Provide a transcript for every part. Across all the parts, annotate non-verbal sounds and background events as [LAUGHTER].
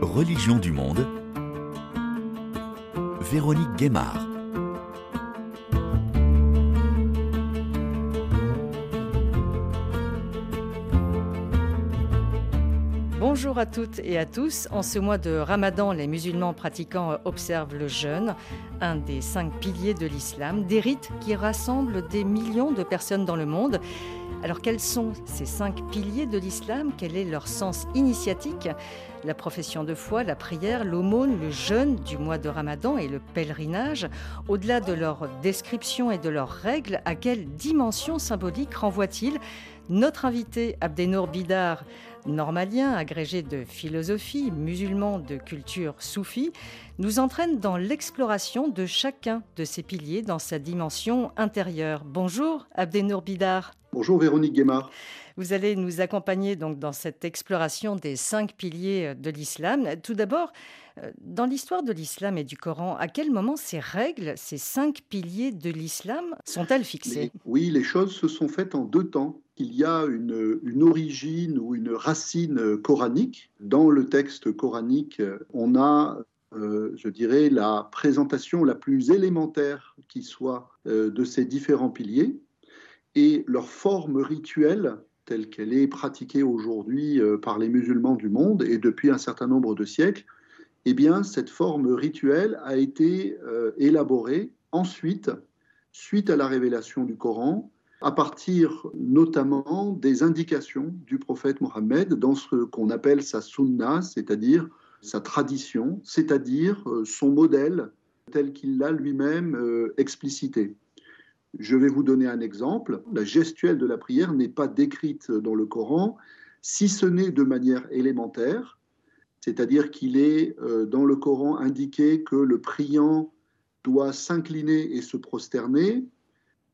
Religion du monde, Véronique Guémard. À toutes et à tous. En ce mois de Ramadan, les musulmans pratiquants observent le jeûne, un des cinq piliers de l'islam, des rites qui rassemblent des millions de personnes dans le monde. Alors quels sont ces cinq piliers de l'islam? Quel est leur sens initiatique? La profession de foi, la prière, l'aumône, le jeûne du mois de Ramadan et le pèlerinage, au-delà de leur description et de leurs règles, à quelle dimension symbolique renvoient-ils? Notre invité Abdenour Bidar normalien, agrégé de philosophie, musulman de culture soufie, nous entraîne dans l'exploration de chacun de ces piliers dans sa dimension intérieure. Bonjour Abdenour Bidar. Bonjour Véronique Guémard. Vous allez nous accompagner donc dans cette exploration des cinq piliers de l'islam. Tout d'abord, dans l'histoire de l'islam et du Coran, à quel moment ces règles, ces cinq piliers de l'islam, sont-elles fixées? Oui, les choses se sont faites en deux temps. Il y a une, une, origine ou une racine coranique. Dans le texte coranique, on a, euh, je dirais, la présentation la plus élémentaire qui soit euh, de ces différents piliers et leur forme rituelle telle qu'elle est pratiquée aujourd'hui euh, par les musulmans du monde et depuis un certain nombre de siècles, eh bien, cette forme rituelle a été euh, élaborée ensuite, suite à la révélation du Coran, à partir notamment des indications du prophète Mohammed dans ce qu'on appelle sa sunna, c'est-à-dire sa tradition, c'est-à-dire euh, son modèle tel qu'il l'a lui-même explicité. Je vais vous donner un exemple. La gestuelle de la prière n'est pas décrite dans le Coran, si ce n'est de manière élémentaire, c'est-à-dire qu'il est euh, dans le Coran indiqué que le priant doit s'incliner et se prosterner,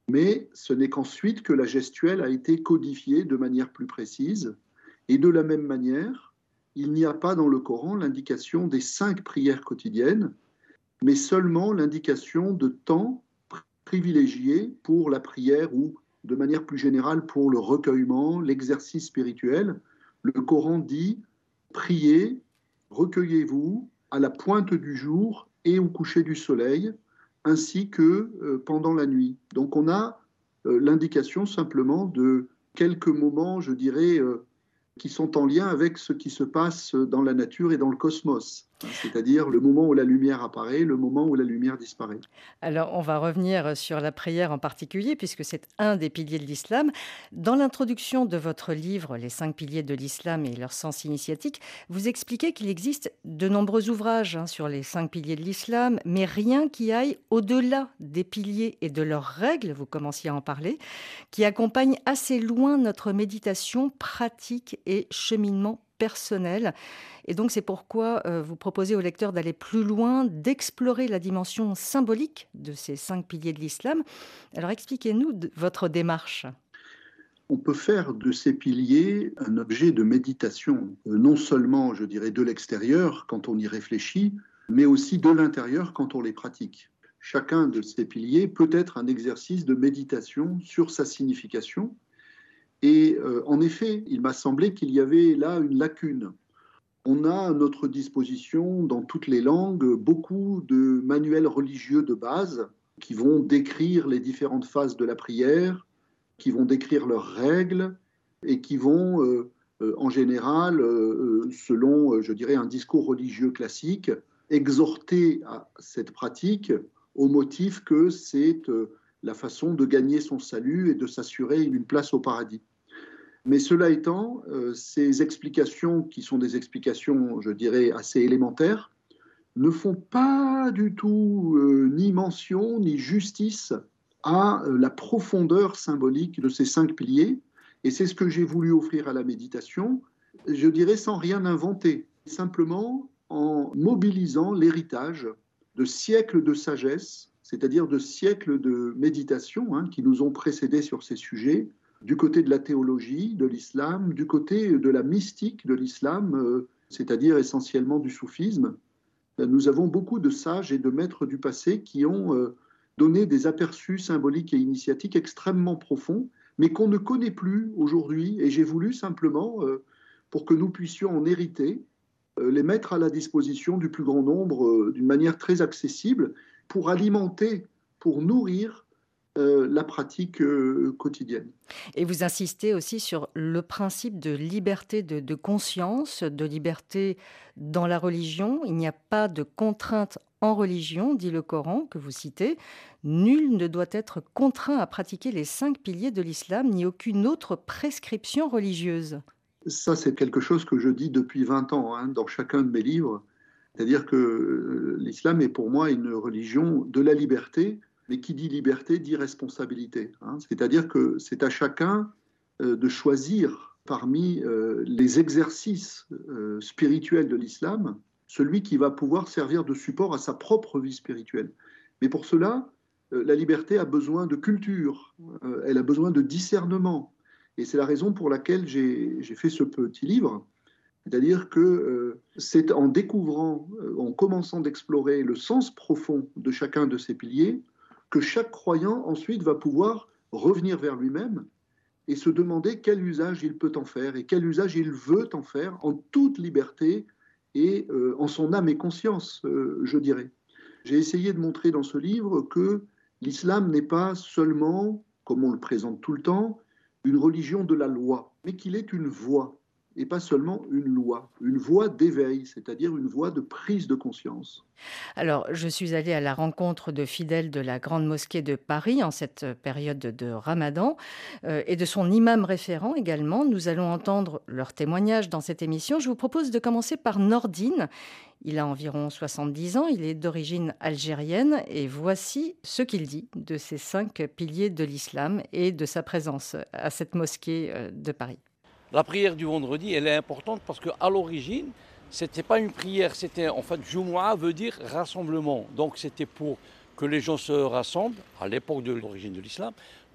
mais ce n'est qu'ensuite que la gestuelle a été codifiée de manière plus précise. Et de la même manière, il n'y a pas dans le Coran l'indication des cinq prières quotidiennes, mais seulement l'indication de temps privilégié pour la prière ou de manière plus générale pour le recueillement, l'exercice spirituel. Le Coran dit priez, recueillez-vous à la pointe du jour et au coucher du soleil, ainsi que euh, pendant la nuit. Donc on a euh, l'indication simplement de quelques moments, je dirais, euh, qui sont en lien avec ce qui se passe dans la nature et dans le cosmos, c'est-à-dire le moment où la lumière apparaît, le moment où la lumière disparaît. Alors on va revenir sur la prière en particulier, puisque c'est un des piliers de l'islam. Dans l'introduction de votre livre, Les cinq piliers de l'islam et leur sens initiatique, vous expliquez qu'il existe de nombreux ouvrages hein, sur les cinq piliers de l'islam, mais rien qui aille au-delà des piliers et de leurs règles, vous commenciez à en parler, qui accompagnent assez loin notre méditation pratique et cheminement personnel. Et donc c'est pourquoi euh, vous proposez au lecteur d'aller plus loin, d'explorer la dimension symbolique de ces cinq piliers de l'islam. Alors expliquez-nous votre démarche. On peut faire de ces piliers un objet de méditation, euh, non seulement, je dirais, de l'extérieur quand on y réfléchit, mais aussi de l'intérieur quand on les pratique. Chacun de ces piliers peut être un exercice de méditation sur sa signification, et euh, en effet, il m'a semblé qu'il y avait là une lacune. On a à notre disposition, dans toutes les langues, beaucoup de manuels religieux de base qui vont décrire les différentes phases de la prière, qui vont décrire leurs règles et qui vont, euh, euh, en général, selon, je dirais, un discours religieux classique, exhorter à cette pratique au motif que c'est la façon de gagner son salut et de s'assurer une place au paradis. Mais cela étant, euh, ces explications, qui sont des explications, je dirais, assez élémentaires, ne font pas du tout euh, ni mention ni justice à euh, la profondeur symbolique de ces cinq piliers. Et c'est ce que j'ai voulu offrir à la méditation, je dirais sans rien inventer, simplement en mobilisant l'héritage de siècles de sagesse, c'est-à-dire de siècles de méditation hein, qui nous ont précédés sur ces sujets, du côté de la théologie de l'islam, du côté de la mystique de l'islam, euh, c'est-à-dire essentiellement du soufisme. Nous avons beaucoup de sages et de maîtres du passé qui ont euh, donné des aperçus symboliques et initiatiques extrêmement profonds, mais qu'on ne connaît plus aujourd'hui. Et j'ai voulu simplement, euh, pour que nous puissions en hériter, les mettre à la disposition du plus grand nombre d'une manière très accessible pour alimenter, pour nourrir euh, la pratique euh, quotidienne. Et vous insistez aussi sur le principe de liberté de, conscience, de liberté dans la religion. Il n'y a pas de contrainte en religion, dit le Coran, que vous citez. Nul ne doit être contraint à pratiquer les cinq piliers de l'islam, ni aucune autre prescription religieuse. Ça, c'est quelque chose que je dis depuis 20 ans hein, dans chacun de mes livres. C'est-à-dire que euh, l'islam est pour moi une religion de la liberté, mais qui dit liberté dit responsabilité. Hein. C'est-à-dire que c'est à chacun euh, de choisir parmi euh, les exercices euh, spirituels de l'islam celui qui va pouvoir servir de support à sa propre vie spirituelle. Mais pour cela, la liberté a besoin de culture, elle a besoin de discernement. Et c'est la raison pour laquelle j'ai fait ce petit livre. C'est-à-dire que c'est en découvrant, en commençant d'explorer le sens profond de chacun de ces piliers, que chaque croyant ensuite va pouvoir revenir vers lui-même et se demander quel usage il peut en faire et quel usage il veut en faire en toute liberté et euh, en son âme et conscience, euh, je dirais. J'ai essayé de montrer dans ce livre que l'islam n'est pas seulement, comme on le présente tout le temps, une religion de la loi, mais qu'il est une voie et pas seulement une loi, une voie d'éveil, c'est-à-dire une voie de prise de conscience. Alors, je suis allée à la rencontre de fidèles de la Grande Mosquée de Paris en cette période de Ramadan euh, et de son imam référent également. Nous allons entendre leur témoignage dans cette émission. Je vous propose de commencer par Nordine. Il a environ 70 ans, il est d'origine algérienne et voici ce qu'il dit de ces cinq piliers de l'islam et de sa présence à cette mosquée euh, de Paris. La prière du vendredi, elle est importante parce qu'à l'origine, ce n'était pas une prière, c'était en fait Jumu'ah veut dire rassemblement. Donc c'était pour que les gens se rassemblent, à l'époque de l'origine de l'islam,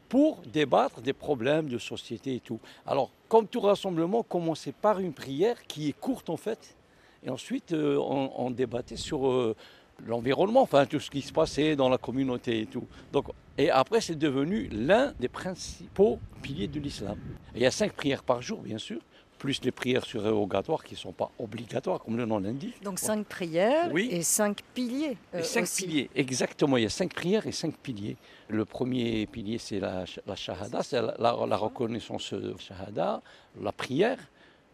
pour débattre des problèmes de société et tout. Alors, comme tout rassemblement commençait par une prière qui est courte en fait, et ensuite euh, on, débattait sur euh, l'environnement, enfin tout ce qui se passait dans la communauté et tout. Donc, et après, c'est devenu l'un des principaux piliers de l'islam. Il y a cinq prières par jour, bien sûr, plus les prières surérogatoires qui ne sont pas obligatoires, comme le nom l'indique. Donc cinq prières et cinq piliers. Euh, cinq piliers, exactement. Il y a cinq prières et cinq piliers. Le premier pilier, c'est la, shahada, c'est la, reconnaissance de shahada, la prière,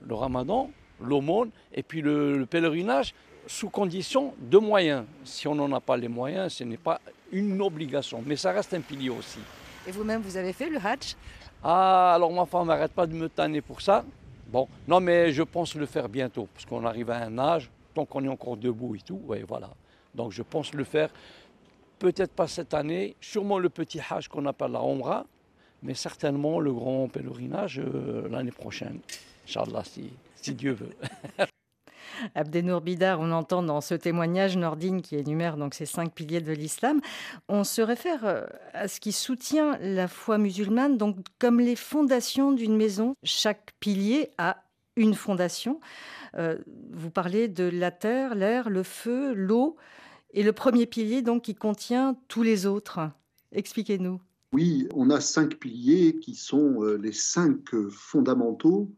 le ramadan, l'aumône et puis le pèlerinage sous condition de moyens. Si on n'en a pas les moyens, ce n'est pas une obligation, mais ça reste un pilier aussi. Et vous-même, vous avez fait le hatch Ah, alors ma femme n'arrête pas de me tanner pour ça. Bon, non, mais je pense le faire bientôt, parce qu'on arrive à un âge, tant qu'on est encore debout et tout, ouais, voilà. Donc je pense le faire, peut-être pas cette année, sûrement le petit hajj qu'on appelle la Omra, mais certainement le grand pèlerinage euh, l'année prochaine. Inch'Allah, si, si Dieu veut. [LAUGHS] Abdenour Bidar, on entend dans ce témoignage Nordine qui énumère donc ces cinq piliers de l'islam. On se réfère euh, à ce qui soutient la foi musulmane, donc comme les fondations d'une maison. Chaque pilier a une fondation. Euh, vous parlez de la terre, l'air, le feu, l'eau, et le premier pilier donc qui contient tous les autres. Expliquez-nous. Oui, on a cinq piliers qui sont euh, les cinq fondamentaux,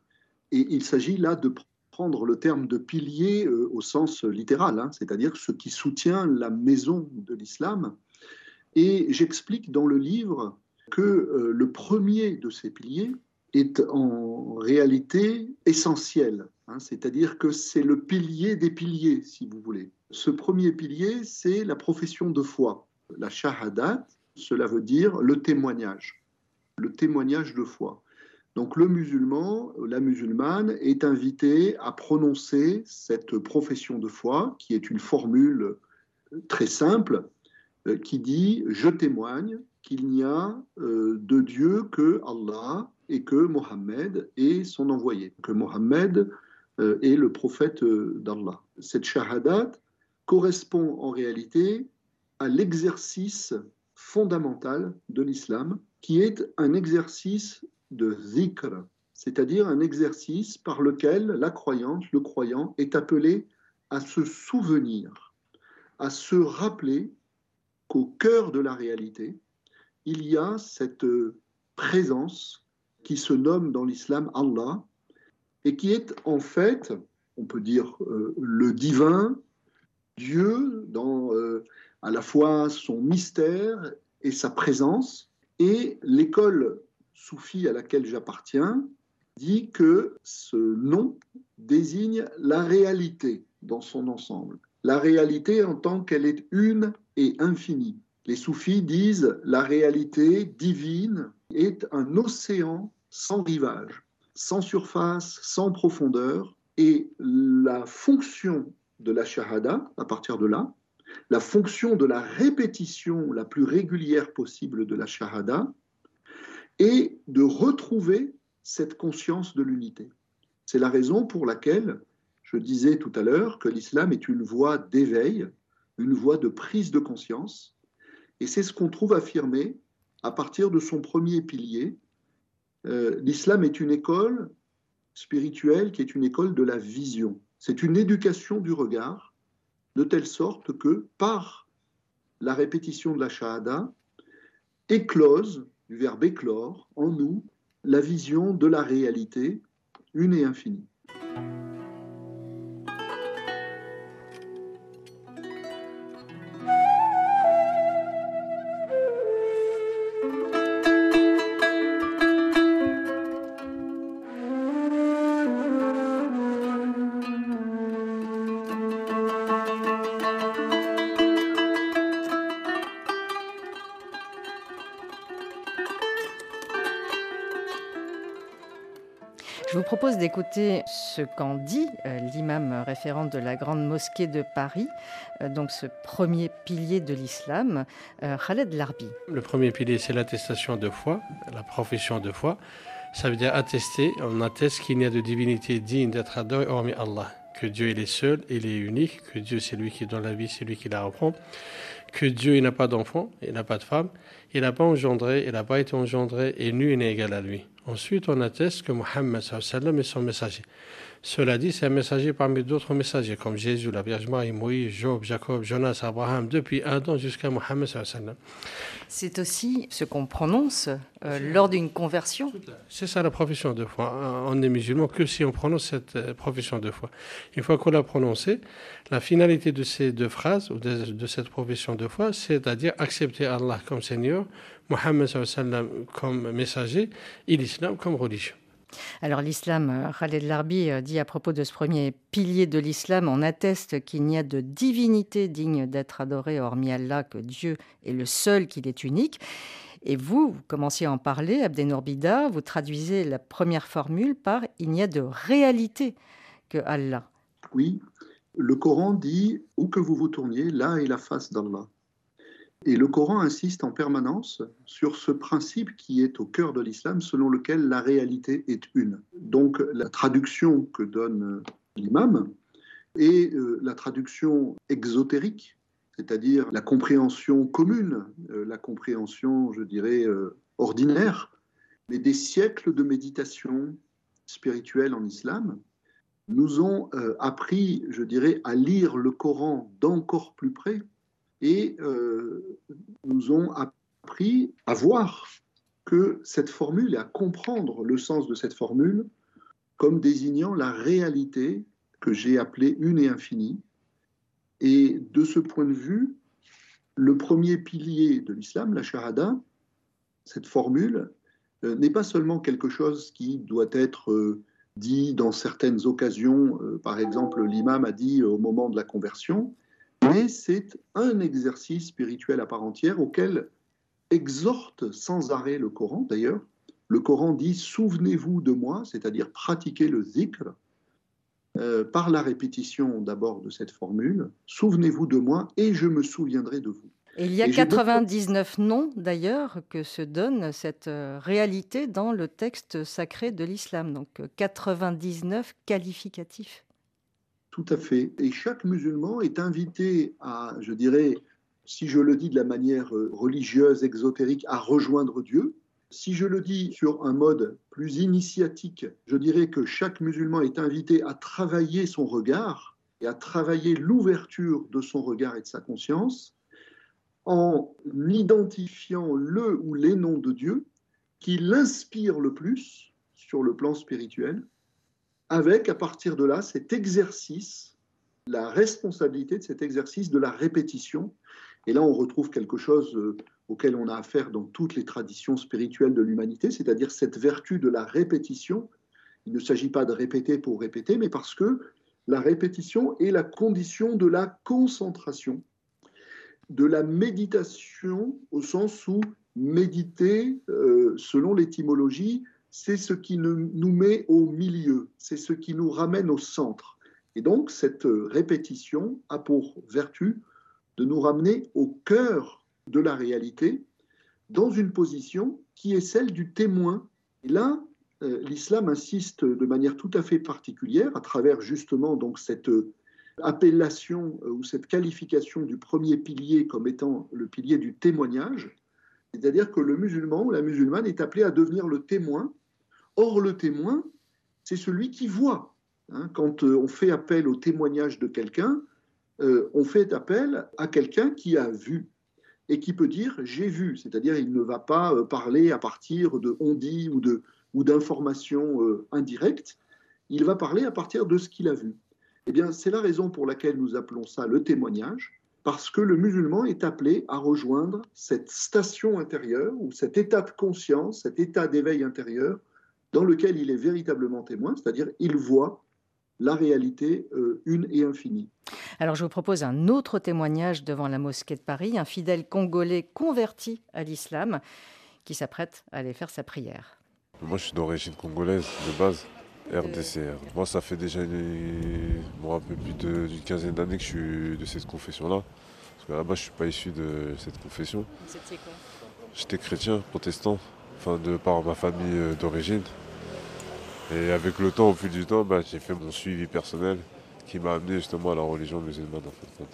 et il s'agit là de prendre le terme de pilier euh, au sens littéral, hein, c'est-à-dire ce qui soutient la maison de l'islam. Et j'explique dans le livre que euh, le premier de ces piliers est en réalité essentiel, hein, c'est-à-dire que c'est le pilier des piliers, si vous voulez. Ce premier pilier, c'est la profession de foi. La shahadat, cela veut dire le témoignage, le témoignage de foi. Donc le musulman, la musulmane est invité à prononcer cette profession de foi, qui est une formule très simple, euh, qui dit Je témoigne qu'il n'y a euh, de Dieu que Allah et que Mohammed est son envoyé, que Mohammed euh, est le prophète d'Allah. Cette shahadat correspond en réalité à l'exercice fondamental de l'islam, qui est un exercice de zikr, c'est-à-dire un exercice par lequel la croyante, le croyant, est appelé à se souvenir, à se rappeler qu'au cœur de la réalité, il y a cette présence qui se nomme dans l'islam Allah et qui est en fait on peut dire, euh, le divin, Dieu, dans euh, à la fois son mystère et sa présence. Et l'école soufie à laquelle j'appartiens dit que ce nom désigne la réalité dans son ensemble. La réalité en tant qu'elle est une et infinie. Les soufis disent la réalité divine est un océan sans rivage, sans surface, sans profondeur, et la fonction de la shahada, à partir de là, la fonction de la répétition la plus régulière possible de la shahada, est de retrouver cette conscience de l'unité. C'est la raison pour laquelle je disais tout à l'heure que l'islam est une voie d'éveil, une voie de prise de conscience, et c'est ce qu'on trouve affirmé à partir de son premier pilier. Euh, l'islam est une école spirituelle qui est une école de la vision. C'est une éducation du regard, de telle sorte que par la répétition de la shahada, éclose, du verbe éclore, en nous, la vision de la réalité une et infinie. D'écouter ce qu'en dit euh, l'imam référent de la Grande Mosquée de Paris, euh, donc ce premier pilier de l'islam, euh, Khaled Larbi. Le premier pilier, c'est l'attestation de foi, la profession de foi. Ça veut dire attester, on atteste qu'il n'y a de divinité digne d'être adoré hormis Allah, que Dieu il est seul, il est unique, que Dieu c'est lui qui donne la vie, c'est lui qui la reprend, que Dieu il n'a pas d'enfant, il n'a pas de femme, il n'a pas engendré, il n'a pas été engendré et nul n'est égal à lui. Ensuite, on atteste que Mohammed est son messager. Cela dit, c'est un messager parmi d'autres messagers, comme Jésus, la Vierge Marie, Moïse, Job, Jacob, Jonas, Abraham, depuis Adam jusqu'à Mohammed. C'est aussi ce qu'on prononce euh, lors d'une conversion. C'est ça la profession de foi. On est musulman que si on prononce cette euh, profession de foi. Une fois qu'on l'a prononcée, la finalité de ces deux phrases, ou de, de cette profession de foi, c'est-à-dire accepter Allah comme Seigneur, Mohammed comme messager et l'islam comme religion. Alors l'islam, Khaled Larbi euh, dit à propos de ce premier pilier de l'islam, on atteste qu'il n'y a de divinité digne d'être adorée hormis Allah, que Dieu est le seul, qu'il est unique. Et vous, vous commenciez à en parler, Abdenour Bida, vous traduisez la première formule par il n'y a de réalité que Allah. Oui, le Coran dit où que vous vous tourniez, là est la face d'Allah. Et le Coran insiste en permanence sur ce principe qui est au cœur de l'islam, selon lequel la réalité est une. Donc la traduction que donne l'imam est euh, la traduction exotérique, c'est-à-dire la compréhension commune, euh, la compréhension, je dirais, euh, ordinaire, mais des siècles de méditation spirituelle en islam nous ont appris, je dirais, à lire le Coran d'encore plus près et euh, nous ont appris à voir que cette formule et à comprendre le sens de cette formule comme désignant la réalité que j'ai appelée une et infinie. Et de ce point de vue, le premier pilier de l'islam, la shahada, cette formule, euh, n'est pas seulement quelque chose qui doit être euh, dit dans certaines occasions, par exemple l'imam a dit au moment de la conversion, mais c'est un exercice spirituel à part entière auquel exhorte sans arrêt le Coran d'ailleurs. Le Coran dit Souvenez-vous de moi, c'est-à-dire pratiquez le zikr, euh, par la répétition d'abord de cette formule Souvenez-vous de moi et je me souviendrai de vous. Et il y a 99 noms d'ailleurs que se donne cette euh, réalité dans le texte sacré de l'islam, donc 99 qualificatifs. Tout à fait. Et chaque musulman est invité à, je dirais, si je le dis de la manière euh, religieuse, exotérique, à rejoindre Dieu. Si je le dis sur un mode plus initiatique, je dirais que chaque musulman est invité à travailler son regard et à travailler l'ouverture de son regard et de sa conscience en identifiant le ou les noms de Dieu qui l'inspirent le plus sur le plan spirituel avec à partir de là cet exercice, la responsabilité de cet exercice de la répétition. Et là, on retrouve quelque chose euh, auquel on a affaire dans toutes les traditions spirituelles de l'humanité, c'est-à-dire cette vertu de la répétition. Il ne s'agit pas de répéter pour répéter, mais parce que la répétition est la condition de la concentration, de la méditation au sens où méditer, euh, selon l'étymologie, c'est ce qui nous met au milieu, c'est ce qui nous ramène au centre. Et donc cette répétition a pour vertu de nous ramener au cœur de la réalité dans une position qui est celle du témoin. Et là, euh, l'islam insiste de manière tout à fait particulière, à travers justement donc cette appellation euh, ou cette qualification du premier pilier comme étant le pilier du témoignage, c'est-à-dire que le musulman ou la musulmane est appelé à devenir le témoin. Or, le témoin, c'est celui qui voit. Hein. quand euh, on fait appel au témoignage de quelqu'un, on fait appel à quelqu'un qui a vu et qui peut dire j'ai vu, c'est-à-dire il ne va pas parler à partir de on dit ou de ou d'informations euh, indirectes, il va parler à partir de ce qu'il a vu. Eh bien, c'est la raison pour laquelle nous appelons ça le témoignage, parce que le musulman est appelé à rejoindre cette station intérieure ou cet état de conscience, cet état d'éveil intérieur dans lequel il est véritablement témoin, c'est-à-dire il voit la réalité euh, une et infinie. Alors je vous propose un autre témoignage devant la mosquée de Paris, un fidèle congolais converti à l'islam qui s'apprête à aller faire sa prière. Moi, je suis d'origine congolaise de base, RDCR. Moi, ça fait déjà une, un peu plus d'une quinzaine d'années que je suis de cette confession-là. Parce que là-bas, je ne suis pas issu de cette confession. C'était quoi? J'étais chrétien, protestant, enfin, de par ma famille euh, d'origine. Et avec le temps, au fil du temps, bah, j'ai fait mon suivi personnel qui m'a amené justement à la religion musulmane. En fait.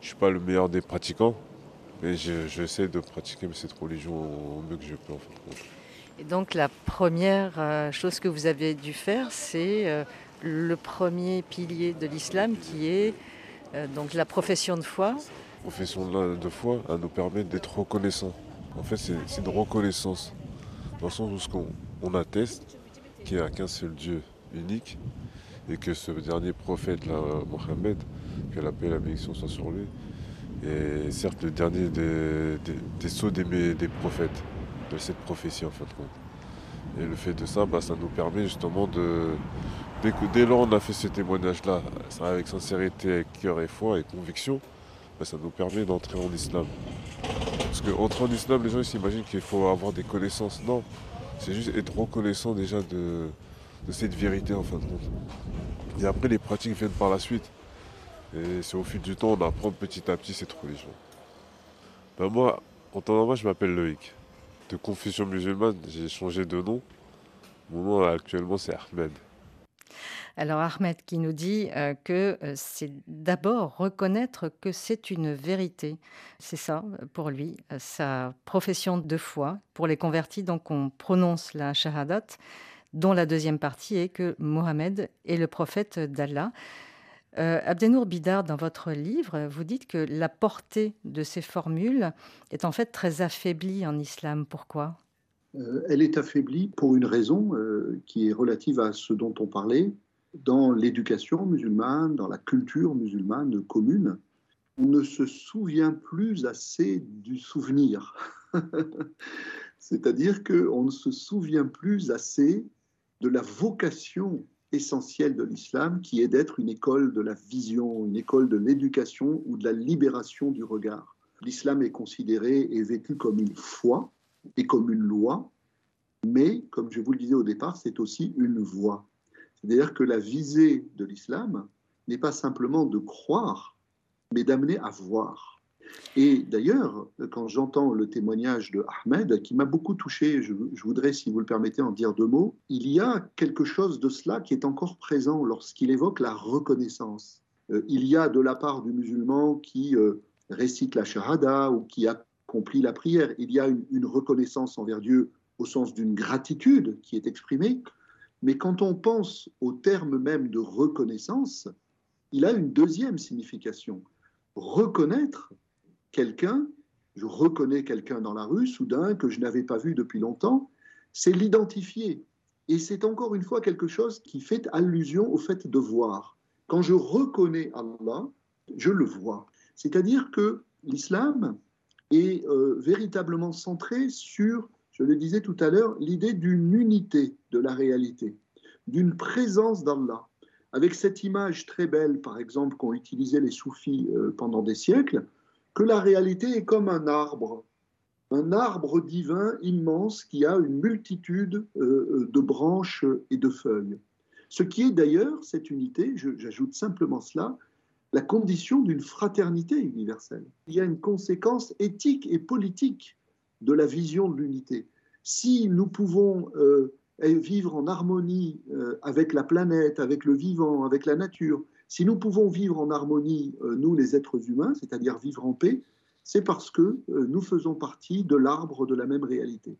Je ne suis pas le meilleur des pratiquants, mais j'essaie de pratiquer cette religion au mieux que je peux. En fait. Et donc la première euh, chose que vous avez dû faire, c'est euh, le premier pilier de l'islam qui est euh, donc la profession de foi. La profession de foi, elle nous permet d'être reconnaissant. En fait, c'est une reconnaissance. Dans le sens où on, atteste qu'il n'y a qu'un seul Dieu unique et que ce dernier prophète, Mohammed, que la paix et la bénédiction soient sur lui, est certes le dernier des, des, des sceaux des, des prophètes de cette prophétie en fin de compte. Et le fait de ça, bah, ça nous permet justement de. Dès, dès lors on a fait ce témoignage-là, avec sincérité, avec cœur et foi et conviction, bah, ça nous permet d'entrer en islam. Parce qu'entrer en islam, les gens s'imaginent qu'il faut avoir des connaissances. Non, c'est juste être reconnaissant déjà de, cette vérité en fin de compte. Et après, les pratiques viennent par la suite. Et c'est au fil du temps, on apprend petit à petit cette religion. Ben moi, en temps normal, je m'appelle Loïc de confession musulmane, j'ai changé de nom. Mon nom actuellement c'est Ahmed. Alors Ahmed qui nous dit euh, que euh, c'est d'abord reconnaître que c'est une vérité. C'est ça pour lui, euh, sa profession de foi. Pour les convertis, donc on prononce la shahadat, dont la deuxième partie est que Mohammed est le prophète d'Allah. Euh, Abdenour Bidar, dans votre livre, vous dites que la portée de ces formules est en fait très affaiblie en islam. Pourquoi? Euh, Elle est affaiblie pour une raison euh, qui est relative à ce dont on parlait. Dans l'éducation musulmane, dans la culture musulmane commune, on ne se souvient plus assez du souvenir. [LAUGHS] C'est-à-dire qu'on ne se souvient plus assez de la vocation essentiel de l'islam, qui est d'être une école de la vision, une école de l'éducation ou de la libération du regard. L'islam est considéré et vécu comme une foi et comme une loi, mais, comme je vous le disais au départ, c'est aussi une voie. C'est-à-dire que la visée de l'islam n'est pas simplement de croire, mais d'amener à voir. Et d'ailleurs, quand j'entends le témoignage de Ahmed, qui m'a beaucoup touché, je, voudrais, si vous le permettez, en dire deux mots, il y a quelque chose de cela qui est encore présent lorsqu'il évoque la reconnaissance. Euh, il y a de la part du musulman qui euh, récite la shahada ou qui accomplit la prière, il y a une, une reconnaissance envers Dieu au sens d'une gratitude qui est exprimée, mais quand on pense au terme même de reconnaissance, il a une deuxième signification. Reconnaître, quelqu'un, je reconnais quelqu'un dans la rue, soudain, que je n'avais pas vu depuis longtemps, c'est l'identifier. Et c'est encore une fois quelque chose qui fait allusion au fait de voir. Quand je reconnais Allah, je le vois. C'est-à-dire que l'islam est euh, véritablement centré sur, je le disais tout à l'heure, l'idée d'une unité de la réalité, d'une présence d'Allah. Avec cette image très belle, par exemple, qu'ont utilisé les soufis euh, pendant des siècles, que la réalité est comme un arbre, un arbre divin immense qui a une multitude euh, de branches et de feuilles. Ce qui est d'ailleurs, cette unité, j'ajoute simplement cela, la condition d'une fraternité universelle. Il y a une conséquence éthique et politique de la vision de l'unité. Si nous pouvons euh, vivre en harmonie euh, avec la planète, avec le vivant, avec la nature, si nous pouvons vivre en harmonie, euh, nous les êtres humains, c'est-à-dire vivre en paix, c'est parce que nous faisons partie de l'arbre de la même réalité.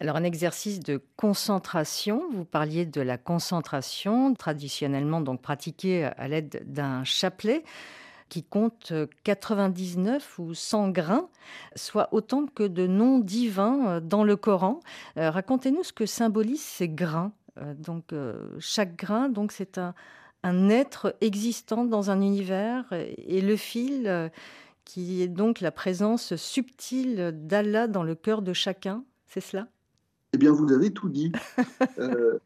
Alors un exercice de concentration, vous parliez de la concentration, traditionnellement donc pratiquée à l'aide d'un chapelet qui compte 99 ou 100 grains, soit autant que de noms divins euh, dans le Coran. Euh, racontez-nous ce que symbolisent ces grains. Euh, donc chaque grain, donc c'est un, un, être existant dans un univers et le fil qui est donc la présence subtile d'Allah dans le cœur de chacun. C'est cela? Eh bien, vous avez tout dit. [LAUGHS] Euh,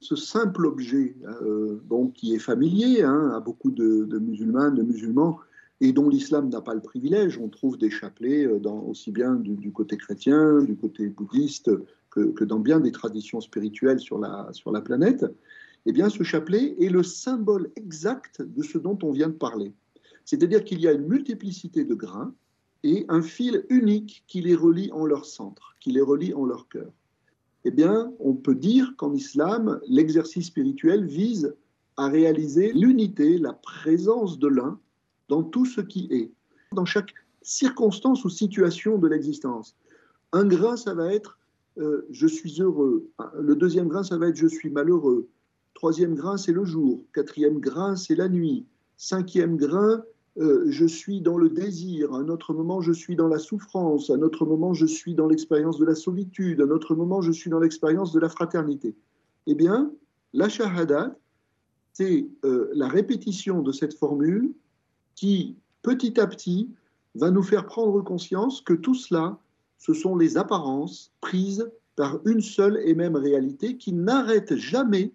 ce simple objet, euh, donc, qui est familier hein, à beaucoup de, musulmans, de musulmans, et dont l'islam n'a pas le privilège. On trouve des chapelets euh, dans, aussi bien du, côté chrétien, du côté bouddhiste, que, dans bien des traditions spirituelles sur la, sur la planète. Eh bien, ce chapelet est le symbole exact de ce dont on vient de parler. C'est-à-dire qu'il y a une multiplicité de grains et un fil unique qui les relie en leur centre, qui les relie en leur cœur. Eh bien, on peut dire qu'en islam, l'exercice spirituel vise à réaliser l'unité, la présence de l'un dans tout ce qui est, dans chaque circonstance ou situation de l'existence. Un grain, ça va être euh, je suis heureux. Le deuxième grain, ça va être je suis malheureux. Troisième grain, c'est le jour. Quatrième grain, c'est la nuit. Cinquième grain, euh, je suis dans le désir, un autre moment je suis dans la souffrance, un autre moment je suis dans l'expérience de la solitude, un autre moment je suis dans l'expérience de la fraternité. Eh bien, la shahada, c'est euh, la répétition de cette formule qui, petit à petit, va nous faire prendre conscience que tout cela, ce sont les apparences prises par une seule et même réalité qui n'arrête jamais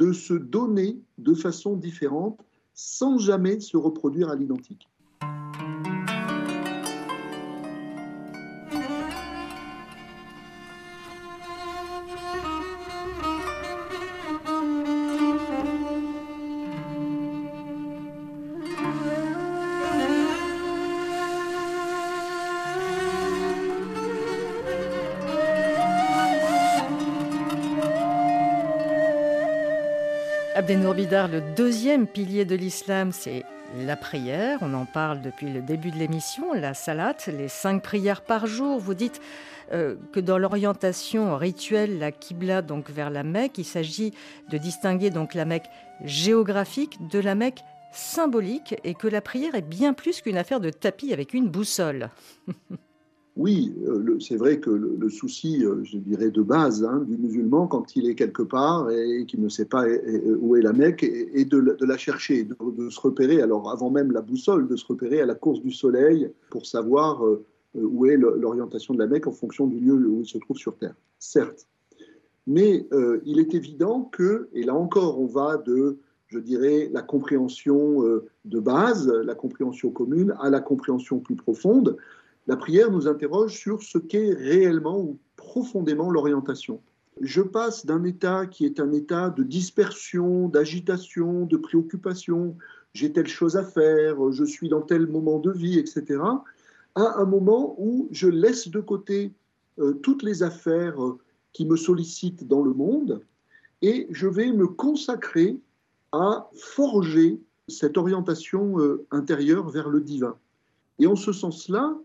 de se donner de façon différente sans jamais se reproduire à l'identique. Abdenour Bidar, le deuxième pilier de l'islam, c'est la prière. On en parle depuis le début de l'émission, la salat, les cinq prières par jour. Vous dites euh, que dans l'orientation rituelle, la Qibla, donc vers la Mecque, il s'agit de distinguer donc la Mecque géographique de la Mecque symbolique et que la prière est bien plus qu'une affaire de tapis avec une boussole. [LAUGHS] oui, euh, c'est vrai que le, souci, euh, je dirais, de base hein, du musulman, quand il est quelque part et, qu'il ne sait pas où est la Mecque, est de, la chercher, de, se repérer, alors avant même la boussole, de se repérer à la course du soleil pour savoir euh, où est l'orientation de la Mecque en fonction du lieu où il se trouve sur Terre. Certes. Mais il est évident que, et là encore, on va de, je dirais, la compréhension de base, la compréhension commune, à la compréhension plus profonde la prière nous interroge sur ce qu'est réellement ou profondément l'orientation. Je passe d'un état qui est un état de dispersion, d'agitation, de préoccupation, j'ai telle chose à faire, je suis dans tel moment de vie, etc., à un moment où je laisse de côté euh, toutes les affaires euh, qui me sollicitent dans le monde et je vais me consacrer à forger cette orientation euh, intérieure vers le divin. Et en ce sens-là,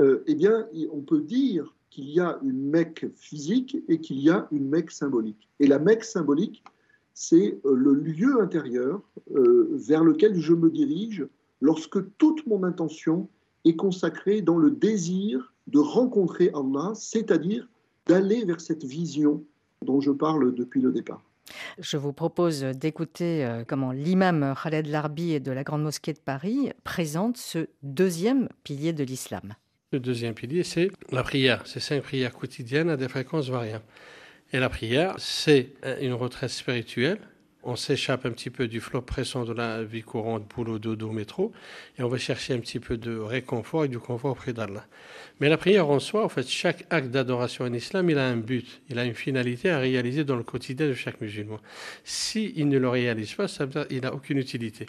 euh, eh bien, on peut dire qu'il y a une Mecque physique et qu'il y a une Mecque symbolique. Et la Mecque symbolique, c'est euh, le lieu intérieur euh, vers lequel je me dirige lorsque toute mon intention est consacrée dans le désir de rencontrer Allah, c'est-à-dire d'aller vers cette vision dont je parle depuis le départ. Je vous propose d'écouter comment l'imam Khaled Larbi de la Grande Mosquée de Paris présente ce deuxième pilier de l'islam. Le deuxième pilier, c'est la prière. C'est cinq prières quotidiennes à des fréquences variables. Et la prière, c'est une retraite spirituelle on s'échappe un petit peu du flot pressant de la vie courante, boulot, dodo, métro, et on va chercher un petit peu de réconfort et du confort auprès d'Allah. Mais la prière en soi, en fait, chaque acte d'adoration en islam, il a un but, il a une finalité à réaliser dans le quotidien de chaque musulman. S'il ne le réalise pas, ça veut dire qu'il n'a aucune utilité.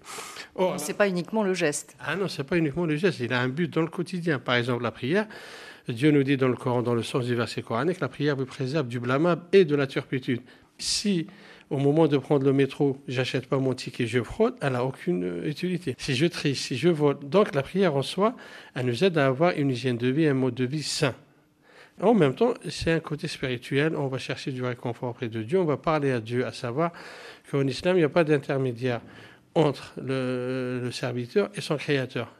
Ce n'est pas uniquement le geste. Ah non, c'est pas uniquement le geste, il a un but dans le quotidien. Par exemple, la prière, Dieu nous dit dans le Coran, dans le sens du verset coranique, la prière vous préserve du blâmable et de la turpitude. Si au moment de prendre le métro, j'achète pas mon ticket, je fraude, elle n'a aucune euh, utilité. Si je triche, si je vole. Donc la prière en soi, elle nous aide à avoir une hygiène de vie, un mode de vie sain. En même temps, c'est un côté spirituel, on va chercher du réconfort auprès de Dieu, on va parler à Dieu, à savoir qu'en islam, il n'y a pas d'intermédiaire entre le, le serviteur et son créateur.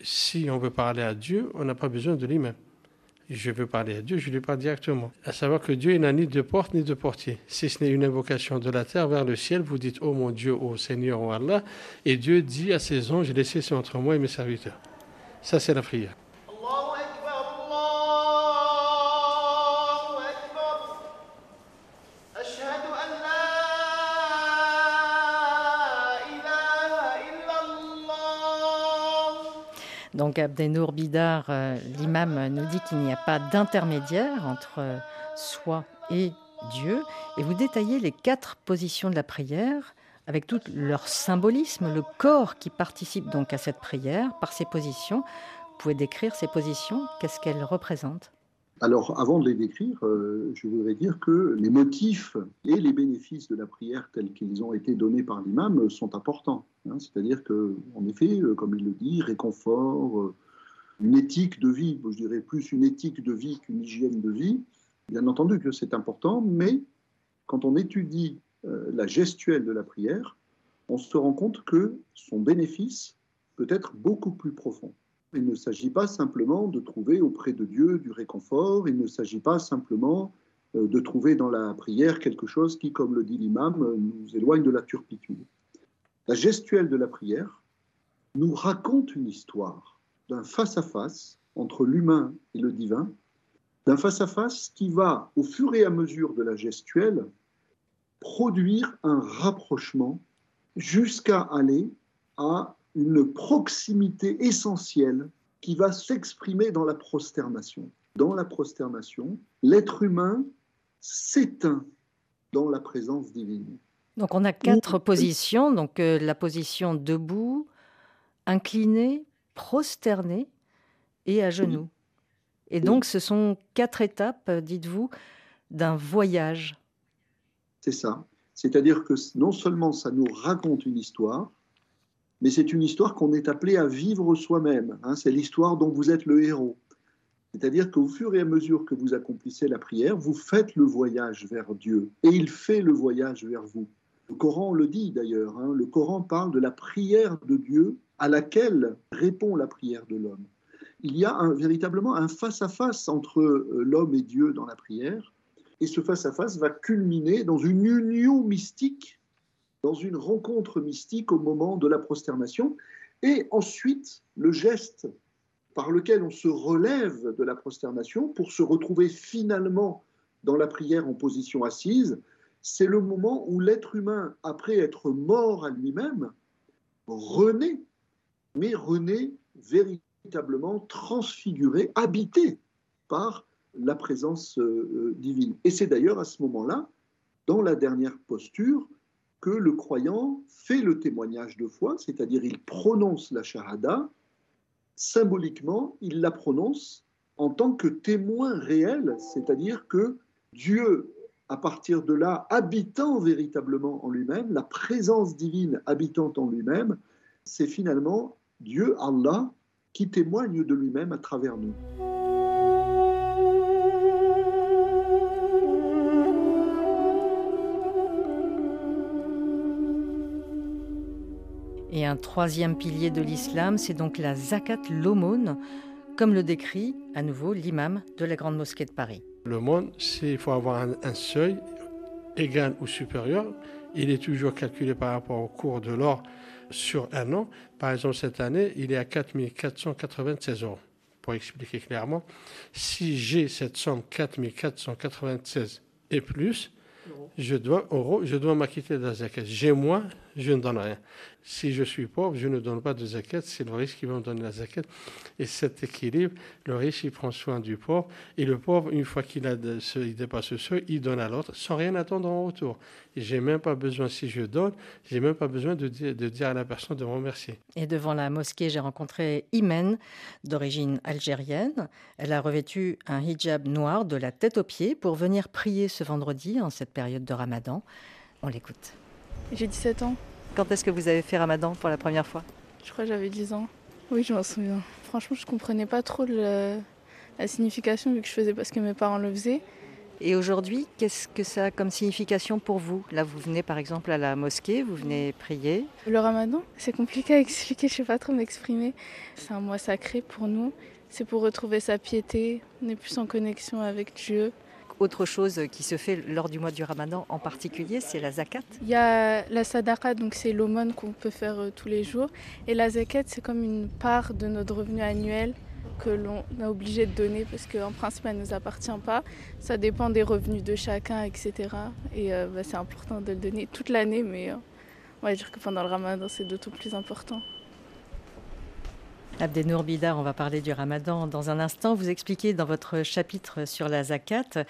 Si on veut parler à Dieu, on n'a pas besoin de lui-même je veux parler à Dieu, je lui parle directement. À savoir que Dieu n'a ni de porte ni de portier. Si ce n'est une invocation de la terre vers le ciel, vous dites Oh mon Dieu, oh Seigneur, oh Allah. Et Dieu dit à ses anges Laissez entre moi et mes serviteurs. Ça, c'est la prière. Donc Abdenour Bidar, euh, l'imam, nous dit qu'il n'y a pas d'intermédiaire entre euh, soi et Dieu. Et vous détaillez les quatre positions de la prière avec tout leur symbolisme, le corps qui participe donc à cette prière par ces positions. Vous pouvez décrire ces positions Qu'est-ce qu'elles représentent? Alors, avant de les décrire, euh, je voudrais dire que les motifs et les bénéfices de la prière tels qu'ils ont été donnés par l'imam sont importants. Hein. C'est-à-dire que, en effet, euh, comme il le dit, réconfort, euh, une éthique de vie, je dirais plus une éthique de vie qu'une hygiène de vie. Bien entendu que c'est important, mais quand on étudie la gestuelle de la prière, on se rend compte que son bénéfice peut être beaucoup plus profond. Il ne s'agit pas simplement de trouver auprès de Dieu du réconfort, il ne s'agit pas simplement euh, de trouver dans la prière quelque chose qui, comme le dit l'imam, nous éloigne de la turpitude. La gestuelle de la prière nous raconte une histoire d'un face-à-face entre l'humain et le divin, d'un face-à-face qui va, au fur et à mesure de la gestuelle, produire un rapprochement jusqu'à aller à une proximité essentielle qui va s'exprimer dans la prosternation. Dans la prosternation, l'être humain s'éteint dans la présence divine. Donc on a quatre positions, donc euh, la position debout, incliné, prosterné et à genoux. Et donc ce sont quatre étapes, dites-vous, d'un voyage. C'est ça. C'est-à-dire que non seulement ça nous raconte une histoire, mais c'est une histoire qu'on est appelé à vivre soi-même. Hein. c'est l'histoire dont vous êtes le héros. C'est-à-dire qu'au fur et à mesure que vous accomplissez la prière, vous faites le voyage vers Dieu et il fait le voyage vers vous. Le Coran le dit d'ailleurs, hein. le Coran parle de la prière de Dieu à laquelle répond la prière de l'homme. Il y a un, véritablement un face-à-face entre euh, l'homme et Dieu dans la prière, et ce face à -face va culminer dans une union mystique dans une rencontre mystique au moment de la prosternation. Et ensuite, le geste par lequel on se relève de la prosternation pour se retrouver finalement dans la prière en position assise, c'est le moment où l'être humain, après être mort à lui-même, renaît, mais renaît véritablement transfiguré, habité par la présence euh, divine. Et c'est d'ailleurs à ce moment-là, dans la dernière posture, que le croyant fait le témoignage de foi, c'est-à-dire il prononce la shahada, symboliquement, il la prononce en tant que témoin réel, c'est-à-dire que Dieu, à partir de là, habitant véritablement en lui-même, la présence divine habitant en lui-même, c'est finalement Dieu, Allah, qui témoigne de lui-même à travers nous. Et un troisième pilier de l'islam, c'est donc la zakat, l'aumône, comme le décrit à nouveau l'imam de la Grande Mosquée de Paris. L'aumône, il faut avoir un, seuil égal ou supérieur, il est toujours calculé par rapport au cours de l'or sur un an. Par exemple, cette année, il est à 4496 euros. Pour expliquer clairement, si j'ai cette somme 4496 et plus, je dois, euros, je dois m'acquitter de la zakat. J'ai moins, je ne donne rien. Si je suis pauvre, je ne donne pas de zakat, c'est le riche qui va me donner la zakat. Et cet équilibre, le riche, il prend soin du pauvre. Et le pauvre, une fois qu'il a il dépasse ce il donne à l'autre sans rien attendre en retour. Et j'ai même pas besoin, si je donne, j'ai même pas besoin de dire, de dire à la personne de me remercier. Et devant la mosquée, j'ai rencontré Imen, d'origine algérienne. Elle a revêtu un hijab noir de la tête aux pieds pour venir prier ce vendredi en cette période de ramadan. On l'écoute. J'ai 17 ans. Quand est-ce que vous avez fait Ramadan pour la première fois? Je crois que j'avais 10 ans. Oui, je m'en souviens. Franchement, je comprenais pas trop le, la signification vu que je faisais parce que mes parents le faisaient. Et aujourd'hui, qu'est-ce que ça a comme signification pour vous? Là, vous venez par exemple à la mosquée, vous venez prier. Le ramadan, c'est compliqué à expliquer, je sais pas trop m'exprimer. C'est un mois sacré pour nous. C'est pour retrouver sa piété. On est plus en connexion avec Dieu. Autre chose qui se fait lors du mois du ramadan en particulier, c'est la zakat. Il y a la sadaqa, donc c'est l'aumône qu'on peut faire euh, tous les jours. Et la zakat, c'est comme une part de notre revenu annuel que l'on est obligé de donner parce qu'en principe, elle ne nous appartient pas. Ça dépend des revenus de chacun, etc. Et euh, bah, c'est important de le donner toute l'année, mais euh, on va dire que pendant le ramadan, c'est d'autant plus important. Abdenour Bidar, on va parler du ramadan dans un instant. Vous expliquez dans votre chapitre sur la zakat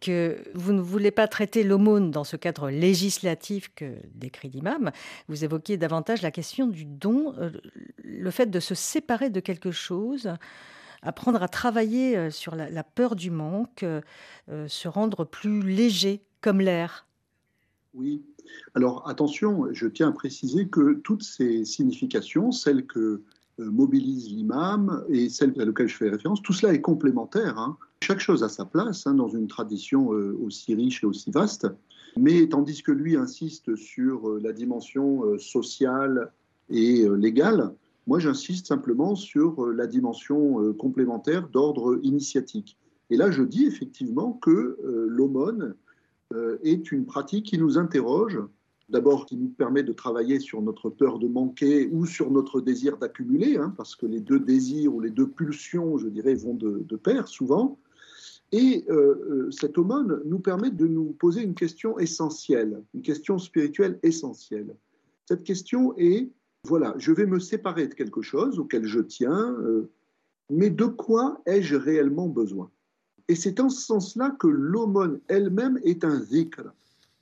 que vous ne voulez pas traiter l'aumône dans ce cadre législatif que décrit l'imam. Vous évoquez davantage la question du don, euh, le fait de se séparer de quelque chose, apprendre à travailler euh, sur la, peur du manque, euh, se rendre plus léger comme l'air. Oui. Alors attention, je tiens à préciser que toutes ces significations, celles que mobilise l'imam et celle à laquelle je fais référence, tout cela est complémentaire. Hein. Chaque chose a sa place hein, dans une tradition euh, aussi riche et aussi vaste. Mais tandis que lui insiste sur euh, la dimension sociale et légale, moi j'insiste simplement sur la dimension complémentaire d'ordre initiatique. Et là, je dis effectivement que l'aumône est une pratique qui nous interroge D'abord, qui nous permet de travailler sur notre peur de manquer ou sur notre désir d'accumuler, hein, parce que les deux désirs ou les deux pulsions, je dirais, vont de, pair souvent. Et euh, euh, cette aumône nous permet de nous poser une question essentielle, une question spirituelle essentielle. Cette question est, voilà, je vais me séparer de quelque chose auquel je tiens, euh, mais de quoi ai-je réellement besoin? Et c'est en ce sens-là que l'aumône elle-même est un zikr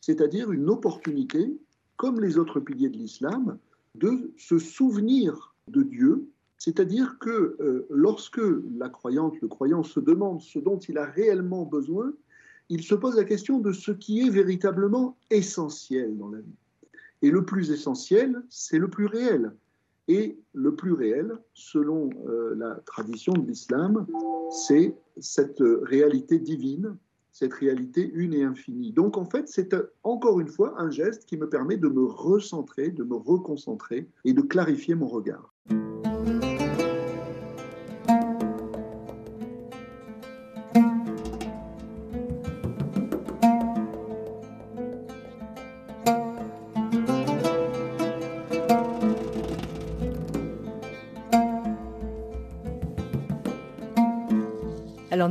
c'est-à-dire une opportunité, comme les autres piliers de l'islam, de se souvenir de Dieu, c'est-à-dire que euh, lorsque la croyante, le croyant se demande ce dont il a réellement besoin, il se pose la question de ce qui est véritablement essentiel dans la vie. Et le plus essentiel, c'est le plus réel. Et le plus réel, selon euh, la tradition de l'islam, c'est cette réalité divine cette réalité une et infinie. Donc en fait, c'est euh, encore une fois un geste qui me permet de me recentrer, de me reconcentrer et de clarifier mon regard.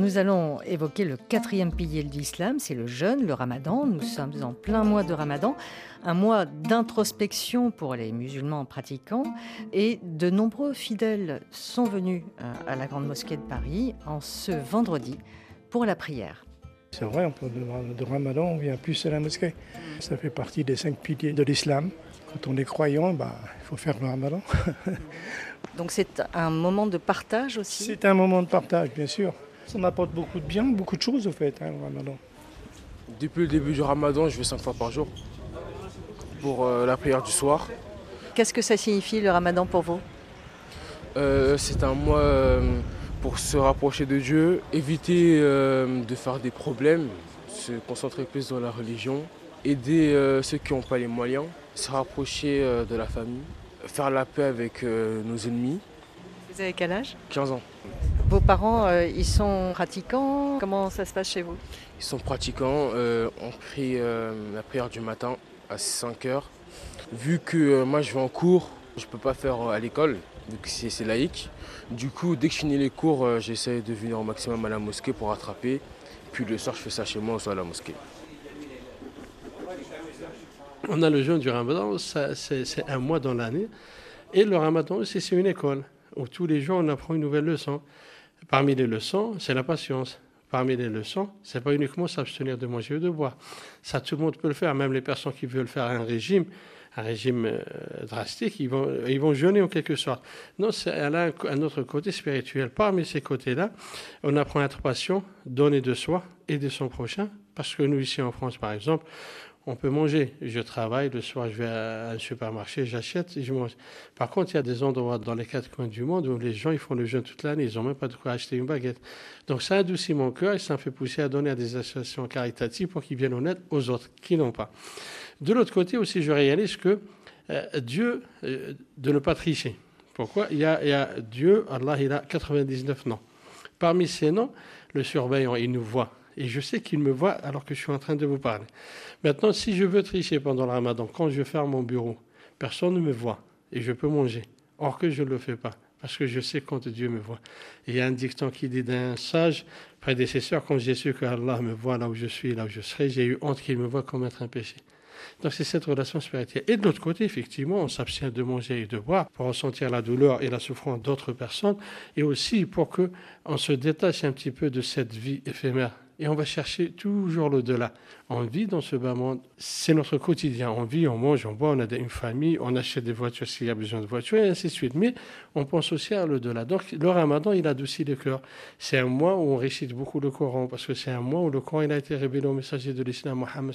Nous allons évoquer le quatrième pilier de l'islam, c'est le jeûne, le ramadan. Nous sommes en plein mois de ramadan, un mois d'introspection pour les musulmans pratiquants. Et de nombreux fidèles sont venus euh, à la Grande Mosquée de Paris en ce vendredi pour la prière. C'est vrai, de ramadan, on vient plus à la mosquée. Ça fait partie des cinq piliers de l'islam. Quand on est croyant, bah, il faut faire le ramadan. [LAUGHS] Donc c'est un moment de partage aussi? C'est un moment de partage, bien sûr. Ça m'apporte beaucoup de bien, beaucoup de choses au fait, hein, le ramadan. Depuis le début du ramadan, je vais cinq fois par jour pour euh, la prière du soir. Qu'est-ce que ça signifie le ramadan pour vous? Euh, C'est un mois euh, pour se rapprocher de Dieu, éviter de faire des problèmes, se concentrer plus dans la religion, aider ceux qui n'ont pas les moyens, se rapprocher de la famille, faire la paix avec nos ennemis. Vous avez quel âge? 15 ans. Vos parents, euh, ils sont pratiquants? Comment ça se passe chez vous? Ils sont pratiquants. Euh, on prie euh, la prière du matin à 5 heures. Vu que moi je vais en cours, je ne peux pas faire à l'école, vu que c'est laïque. Du coup, dès que je finis les cours, j'essaie de venir au maximum à la mosquée pour rattraper. Puis le soir, je fais ça chez moi, soit à la mosquée. On a le jeûne du ramadan, c'est un mois dans l'année. Et le ramadan aussi, c'est une école où tous les jours on apprend une nouvelle leçon. Parmi les leçons, c'est la patience. Parmi les leçons, c'est pas uniquement s'abstenir de manger ou de boire. Ça, tout le monde peut le faire, même les personnes qui veulent faire un régime, un régime euh, drastique, ils vont, ils vont jeûner en quelque sorte. Non, elle a un, autre côté spirituel. Parmi ces côtés-là, on apprend à être patient, donner de soi et de son prochain. Parce que nous, ici en France, par exemple, on peut manger. Je travaille, le soir, je vais à un supermarché, j'achète et je mange. Par contre, il y a des endroits dans les quatre coins du monde où les gens ils font le jeûne toute l'année, ils n'ont même pas de quoi acheter une baguette. Donc ça adoucit mon cœur et ça me fait pousser à donner à des associations caritatives pour qu'ils viennent en aide aux autres qui n'ont pas. De l'autre côté aussi, je réalise que euh, Dieu, euh, de ne pas tricher. Pourquoi? Il y, a, il y a Dieu, Allah, il a 99 noms. Parmi ces noms, le surveillant, il nous voit et je sais qu'il me voit alors que je suis en train de vous parler. Maintenant, si je veux tricher pendant le ramadan, quand je ferme mon bureau, personne ne me voit et je peux manger. Or que je ne le fais pas, parce que je sais quand Dieu me voit. il y a un dicton qui dit d'un sage prédécesseur, quand j'ai su que Allah me voit là où je suis, là où je serai, j'ai eu honte qu'il me voit commettre un péché. Donc c'est cette relation spirituelle. Et de l'autre côté, effectivement, on s'abstient de manger et de boire pour ressentir la douleur et la souffrance d'autres personnes, et aussi pour que on se détache un petit peu de cette vie éphémère et on va chercher toujours l'au-delà. On vit dans ce bas monde, c'est notre quotidien. On vit, on mange, on boit, on a une famille, on achète des voitures s'il y a besoin de voitures, et ainsi de suite. Mais on pense aussi à l'au-delà. Donc le ramadan, il adoucit le cœur. C'est un mois où on récite beaucoup le Coran, parce que c'est un mois où le Coran il a été révélé au messager de l'islam, Mohammed.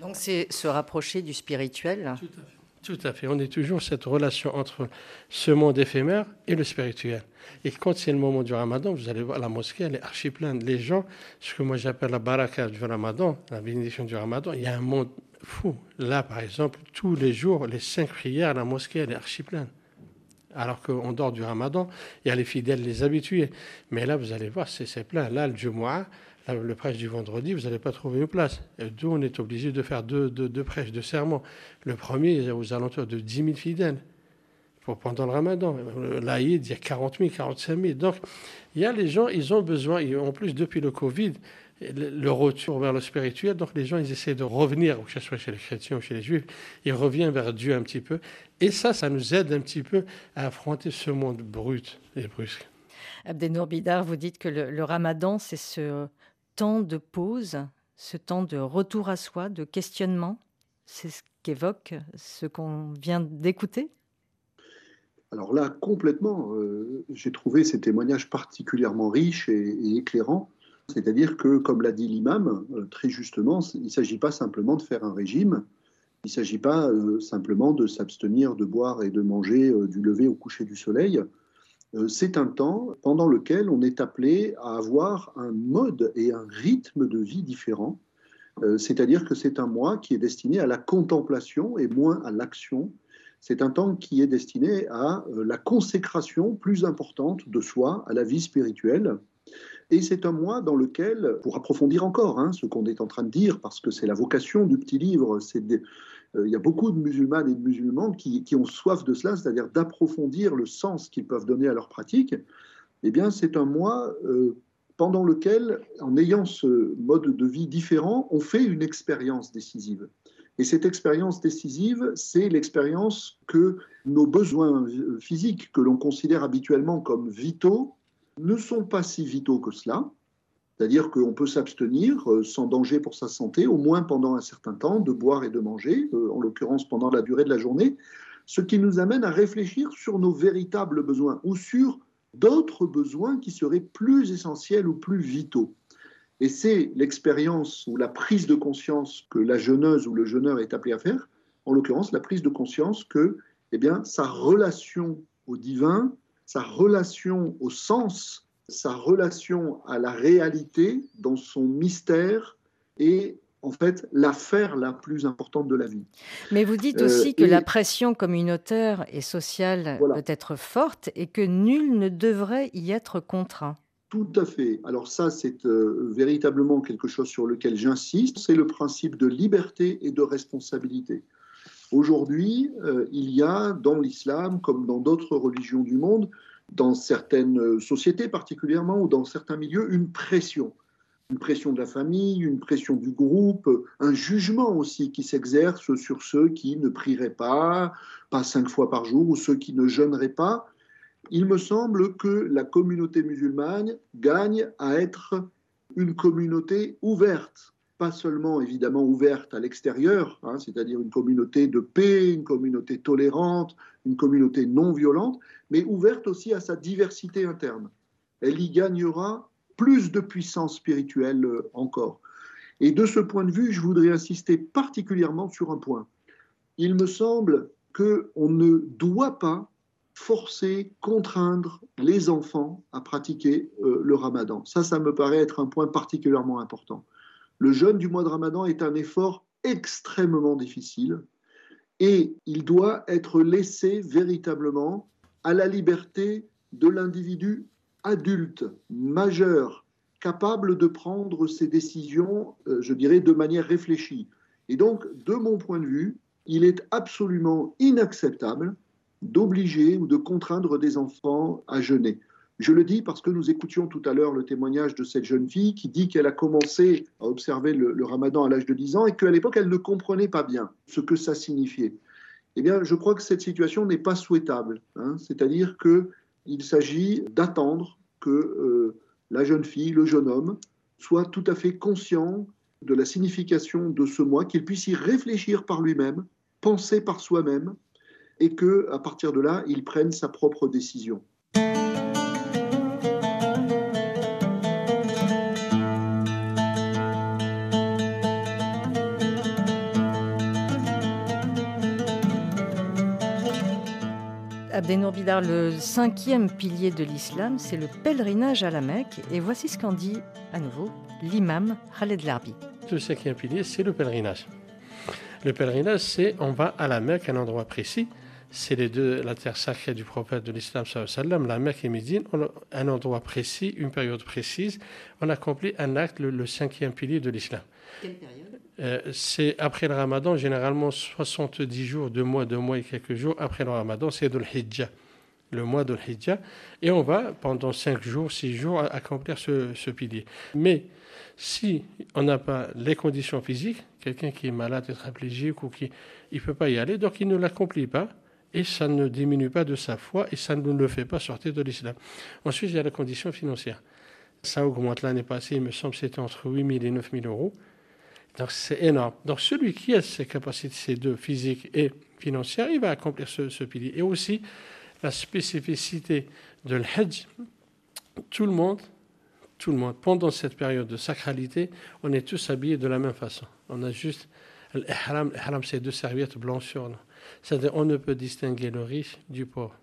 Donc c'est se rapprocher du spirituel Tout à fait. Tout à fait. On est toujours cette relation entre ce monde éphémère et le spirituel. Et quand c'est le moment du ramadan, vous allez voir, la mosquée, elle est archi pleine. Les gens, ce que moi j'appelle la baraka du ramadan, la bénédiction du ramadan, il y a un monde fou. Là, par exemple, tous les jours, les cinq prières, la mosquée, elle est archi pleine. Alors qu'on dort du ramadan, il y a les fidèles, les habitués. Mais là, vous allez voir, c'est plein. Là, le Jumu'ah, le prêche du vendredi, vous n'allez pas trouver une place. D'où on est obligé de faire deux, deux, prêches de serment. Le premier, aux alentours de 10 000 fidèles pour pendant le ramadan. L'Aïd, il y a 40 000, 45 000. Donc, il y a les gens, ils ont besoin, en plus, depuis le Covid, le retour vers le spirituel, donc les gens, ils essaient de revenir, que ce soit chez les chrétiens ou chez les juifs, ils reviennent vers Dieu un petit peu. Et ça, ça nous aide un petit peu à affronter ce monde brut et brusque. Abdenour Bidar, vous dites que le ramadan, c'est ce temps de pause, ce temps de retour à soi, de questionnement C'est ce qu'évoque ce qu'on vient d'écouter? Alors là, complètement, euh, j'ai trouvé ces témoignages particulièrement riches et, éclairants. C'est-à-dire que, comme l'a dit l'imam, euh, très justement, il ne s'agit pas simplement de faire un régime, il ne s'agit pas euh, simplement de s'abstenir de boire et de manger du lever au coucher du soleil, c'est un temps pendant lequel on est appelé à avoir un mode et un rythme de vie différent. Euh, c'est-à-dire que c'est un mois qui est destiné à la contemplation et moins à l'action. C'est un temps qui est destiné à euh, la consécration plus importante de soi, à la vie spirituelle. Et c'est un mois dans lequel, pour approfondir encore hein, ce qu'on est en train de dire, parce que c'est la vocation du petit livre, c'est euh, il y a beaucoup de musulmanes et de musulmans qui, ont soif de cela, c'est-à-dire d'approfondir le sens qu'ils peuvent donner à leur pratique. Eh bien, c'est un mois euh, pendant lequel, en ayant ce mode de vie différent, on fait une expérience décisive. Et cette expérience décisive, c'est l'expérience que nos besoins physiques, que l'on considère habituellement comme vitaux, ne sont pas si vitaux que cela. C'est-à-dire qu'on peut s'abstenir euh, sans danger pour sa santé, au moins pendant un certain temps, de boire et de manger, euh, en l'occurrence pendant la durée de la journée, ce qui nous amène à réfléchir sur nos véritables besoins ou sur d'autres besoins qui seraient plus essentiels ou plus vitaux. Et c'est l'expérience ou la prise de conscience que la jeuneuse ou le jeuneur est appelé à faire, en l'occurrence la prise de conscience que eh bien, sa relation au divin, sa relation au sens sa relation à la réalité dans son mystère est en fait l'affaire la plus importante de la vie. Mais vous dites aussi que la pression communautaire et sociale peut être forte et que nul ne devrait y être contraint. Tout à fait. Alors ça, c'est véritablement quelque chose sur lequel j'insiste. C'est le principe de liberté et de responsabilité. Aujourd'hui, il y a dans l'islam, comme dans d'autres religions du monde, dans certaines sociétés particulièrement ou dans certains milieux, une pression une pression de la famille, une pression du groupe, un jugement aussi qui s'exerce sur ceux qui ne prieraient pas, pas cinq fois par jour, ou ceux qui ne jeûneraient pas. Il me semble que la communauté musulmane gagne à être une communauté ouverte, pas seulement évidemment ouverte à l'extérieur, hein, c'est-à-dire une communauté de paix, une communauté tolérante, une communauté non violente, mais ouverte aussi à sa diversité interne. Elle y gagnera plus de puissance spirituelle euh, encore. Et de ce point de vue, je voudrais insister particulièrement sur un point. Il me semble qu'on ne doit pas forcer, contraindre les enfants à pratiquer euh, le ramadan. Ça, ça me paraît être un point particulièrement important. Le jeûne du mois de ramadan est un effort extrêmement difficile et il doit être laissé véritablement à la liberté de l'individu adulte, majeur, capable de prendre ses décisions, euh, je dirais, de manière réfléchie. Et donc, de mon point de vue, il est absolument inacceptable d'obliger ou de contraindre des enfants à jeûner. Je le dis parce que nous écoutions tout à l'heure le témoignage de cette jeune fille qui dit qu'elle a commencé à observer le, ramadan à l'âge de 10 ans et qu'à l'époque, elle ne comprenait pas bien ce que ça signifiait. Eh bien, je crois que cette situation n'est pas souhaitable. Hein. C'est-à-dire que il s'agit d'attendre que euh, la jeune fille, le jeune homme, soit tout à fait conscient de la signification de ce mois, qu'il puisse y réfléchir par lui-même, penser par soi-même, et que à partir de là, il prenne sa propre décision. Abdenour Bidar, le cinquième pilier de l'islam, c'est le pèlerinage à la Mecque. Et voici ce qu'en dit à nouveau l'imam Khaled Larbi. Le cinquième pilier, c'est le pèlerinage. Le pèlerinage, c'est on va à la Mecque, un endroit précis. C'est les deux, la terre sacrée du prophète de l'islam, la Mecque et Médine, un endroit précis, une période précise. On accomplit un acte, le, le cinquième pilier de l'islam. Quelle période? Euh, c'est après le ramadan, généralement 70 jours, deux mois, deux mois et quelques jours après le ramadan, c'est le hijjah, le mois de hijjah. Et on va, pendant cinq jours, six jours, accomplir ce, pilier. Mais si on n'a pas les conditions physiques, quelqu'un qui est malade, tétraplégique ou qui ne peut pas y aller, donc il ne l'accomplit pas et ça ne diminue pas de sa foi et ça ne le fait pas sortir de l'islam. Ensuite, il y a la condition financière. Ça augmente l'année passée, il me semble, c'était entre 8 000 et 9 000 euros. Donc c'est énorme. Donc celui qui a ces capacités, ces deux, physiques et financières, il va accomplir ce, pilier. Et aussi la spécificité de l'Hajj, tout le monde, tout le monde, pendant cette période de sacralité, on est tous habillés de la même façon. On a juste l'ihram, l'ihram c'est deux serviettes blanches sur nous. C'est-à-dire on ne peut distinguer le riche du pauvre.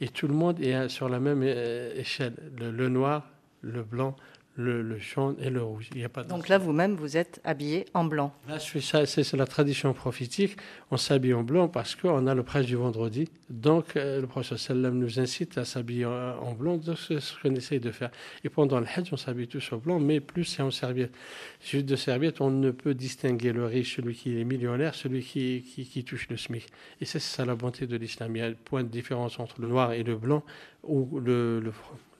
Et tout le monde est sur la même euh, échelle. le noir, le blanc, le, jaune et le rouge. Il y a pas Donc là, vous-même, vous êtes habillé en blanc. Là, c'est la tradition prophétique. On s'habille en blanc parce qu'on a le prêche du vendredi. Donc, euh, le prophète sallam nous incite à s'habiller en, blanc. C'est ce qu'on essaye de faire. Et pendant le Hajj, on s'habille tous en blanc, mais plus c'est en serviette. Juste de serviette, on ne peut distinguer le riche, celui qui est millionnaire, celui qui, qui, touche le SMIC. Et c'est ça la bonté de l'islam. Il y a un point de différence entre le noir et le blanc, ou le, le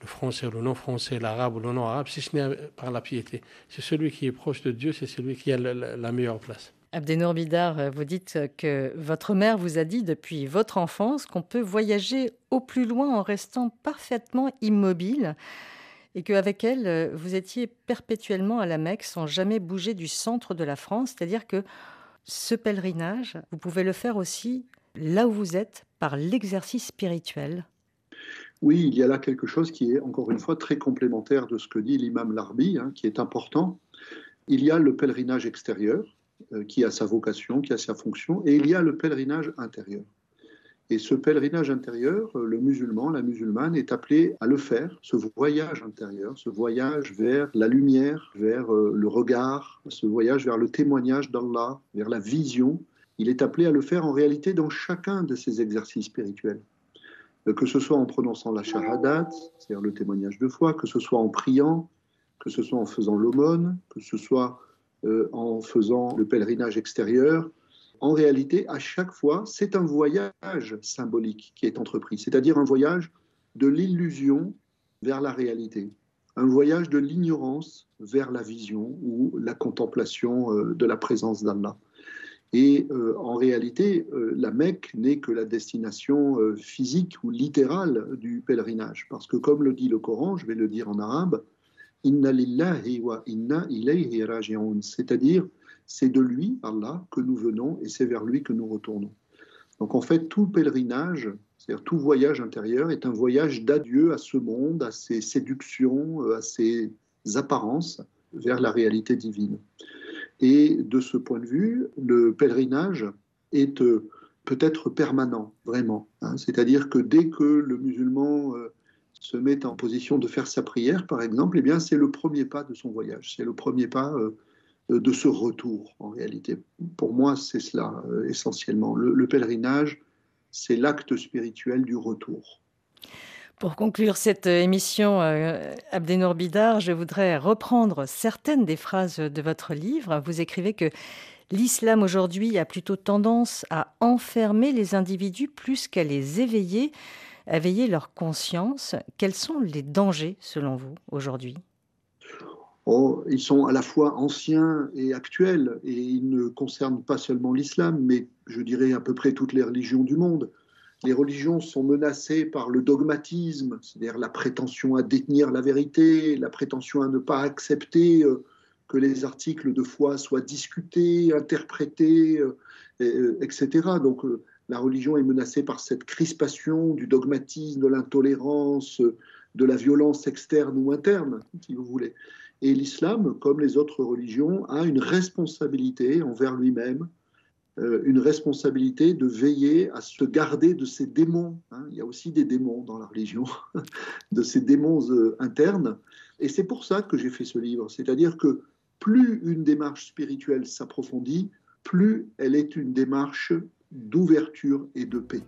le français le non-français, l'arabe ou le non-arabe, si ce n'est par la piété. C'est celui qui est proche de Dieu, c'est celui qui a la, meilleure place. Abdenour Bidar, vous dites que votre mère vous a dit depuis votre enfance qu'on peut voyager au plus loin en restant parfaitement immobile et qu'avec elle, vous étiez perpétuellement à la Mecque sans jamais bouger du centre de la France. C'est-à-dire que ce pèlerinage, vous pouvez le faire aussi là où vous êtes par l'exercice spirituel oui, il y a là quelque chose qui est, encore une fois, très complémentaire de ce que dit l'imam Larbi, hein, qui est important. Il y a le pèlerinage extérieur, euh, qui a sa vocation, qui a sa fonction, et il y a le pèlerinage intérieur. Et ce pèlerinage intérieur, euh, le musulman, la musulmane est appelé à le faire, ce voyage intérieur, ce voyage vers la lumière, vers euh, le regard, ce voyage vers le témoignage d'Allah, vers la vision. Il est appelé à le faire en réalité dans chacun de ces exercices spirituels. Euh, que ce soit en prononçant la shahadat, c'est-à-dire le témoignage de foi, que ce soit en priant, que ce soit en faisant l'aumône, que ce soit en faisant le pèlerinage extérieur, en réalité, à chaque fois, c'est un voyage symbolique qui est entrepris, c'est-à-dire un voyage de l'illusion vers la réalité, un voyage de l'ignorance vers la vision ou la contemplation euh, de la présence d'Allah. Et euh, en réalité, euh, la Mecque n'est que la destination physique ou littérale du pèlerinage. Parce que comme le dit le Coran, je vais le dire en arabe, Inna lillahi wa inna ilayhi c'est-à-dire c'est de lui, Allah, que nous venons et c'est vers lui que nous retournons. Donc en fait, tout pèlerinage, c'est-à-dire tout voyage intérieur, est un voyage d'adieu à ce monde, à ses séductions, euh, à ses apparences vers la réalité divine. Et de ce point de vue, le pèlerinage est euh, peut-être permanent, vraiment. Hein. C'est-à-dire que dès que le musulman euh, se met en position de faire sa prière, par exemple, eh bien c'est le premier pas de son voyage, c'est le premier pas de ce retour, en réalité. Pour moi, c'est cela euh, essentiellement. Le, pèlerinage, c'est l'acte spirituel du retour. Pour conclure cette émission, euh, Abdenour Bidar, je voudrais reprendre certaines des phrases de votre livre. Vous écrivez que l'islam aujourd'hui a plutôt tendance à enfermer les individus plus qu'à les éveiller, à éveiller leur conscience. Quels sont les dangers, selon vous, aujourd'hui? Oh, ils sont à la fois anciens et actuels, et ils ne concernent pas seulement l'islam, mais je dirais à peu près toutes les religions du monde. Les religions sont menacées par le dogmatisme, c'est-à-dire la prétention à détenir la vérité, la prétention à ne pas accepter euh, que les articles de foi soient discutés, interprétés, euh, etc. Euh, Donc la religion est menacée par cette crispation du dogmatisme, de l'intolérance, de la violence externe ou interne, si vous voulez. Et l'islam, comme les autres religions, a une responsabilité envers lui-même, une responsabilité de veiller à se garder de ces démons. Hein. Il y a aussi des démons dans la religion, [LAUGHS] de ces démons euh, internes. Et c'est pour ça que j'ai fait ce livre. C'est-à-dire que plus une démarche spirituelle s'approfondit, plus elle est une démarche d'ouverture et de paix.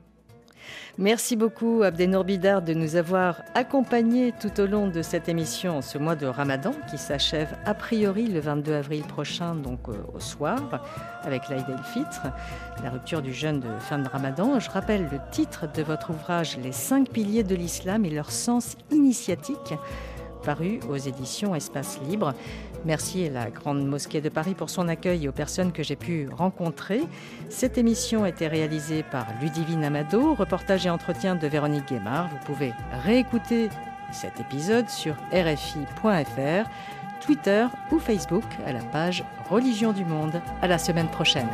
Merci beaucoup Abdenour Bidar de nous avoir accompagnés tout au long de cette émission ce mois de Ramadan qui s'achève a priori le 22 avril prochain, donc euh, au soir, avec l'Aïd el-Fitr, la rupture du jeûne de fin de Ramadan. Je rappelle le titre de votre ouvrage Les cinq piliers de l'islam et leur sens initiatique paru aux éditions Espace Libre. Merci à la Grande Mosquée de Paris pour son accueil et aux personnes que j'ai pu rencontrer. Cette émission a été réalisée par Ludivine Amado, reportage et entretien de Véronique Guémard. Vous pouvez réécouter cet épisode sur rfi.fr, Twitter ou Facebook à la page Religion du Monde. À la semaine prochaine.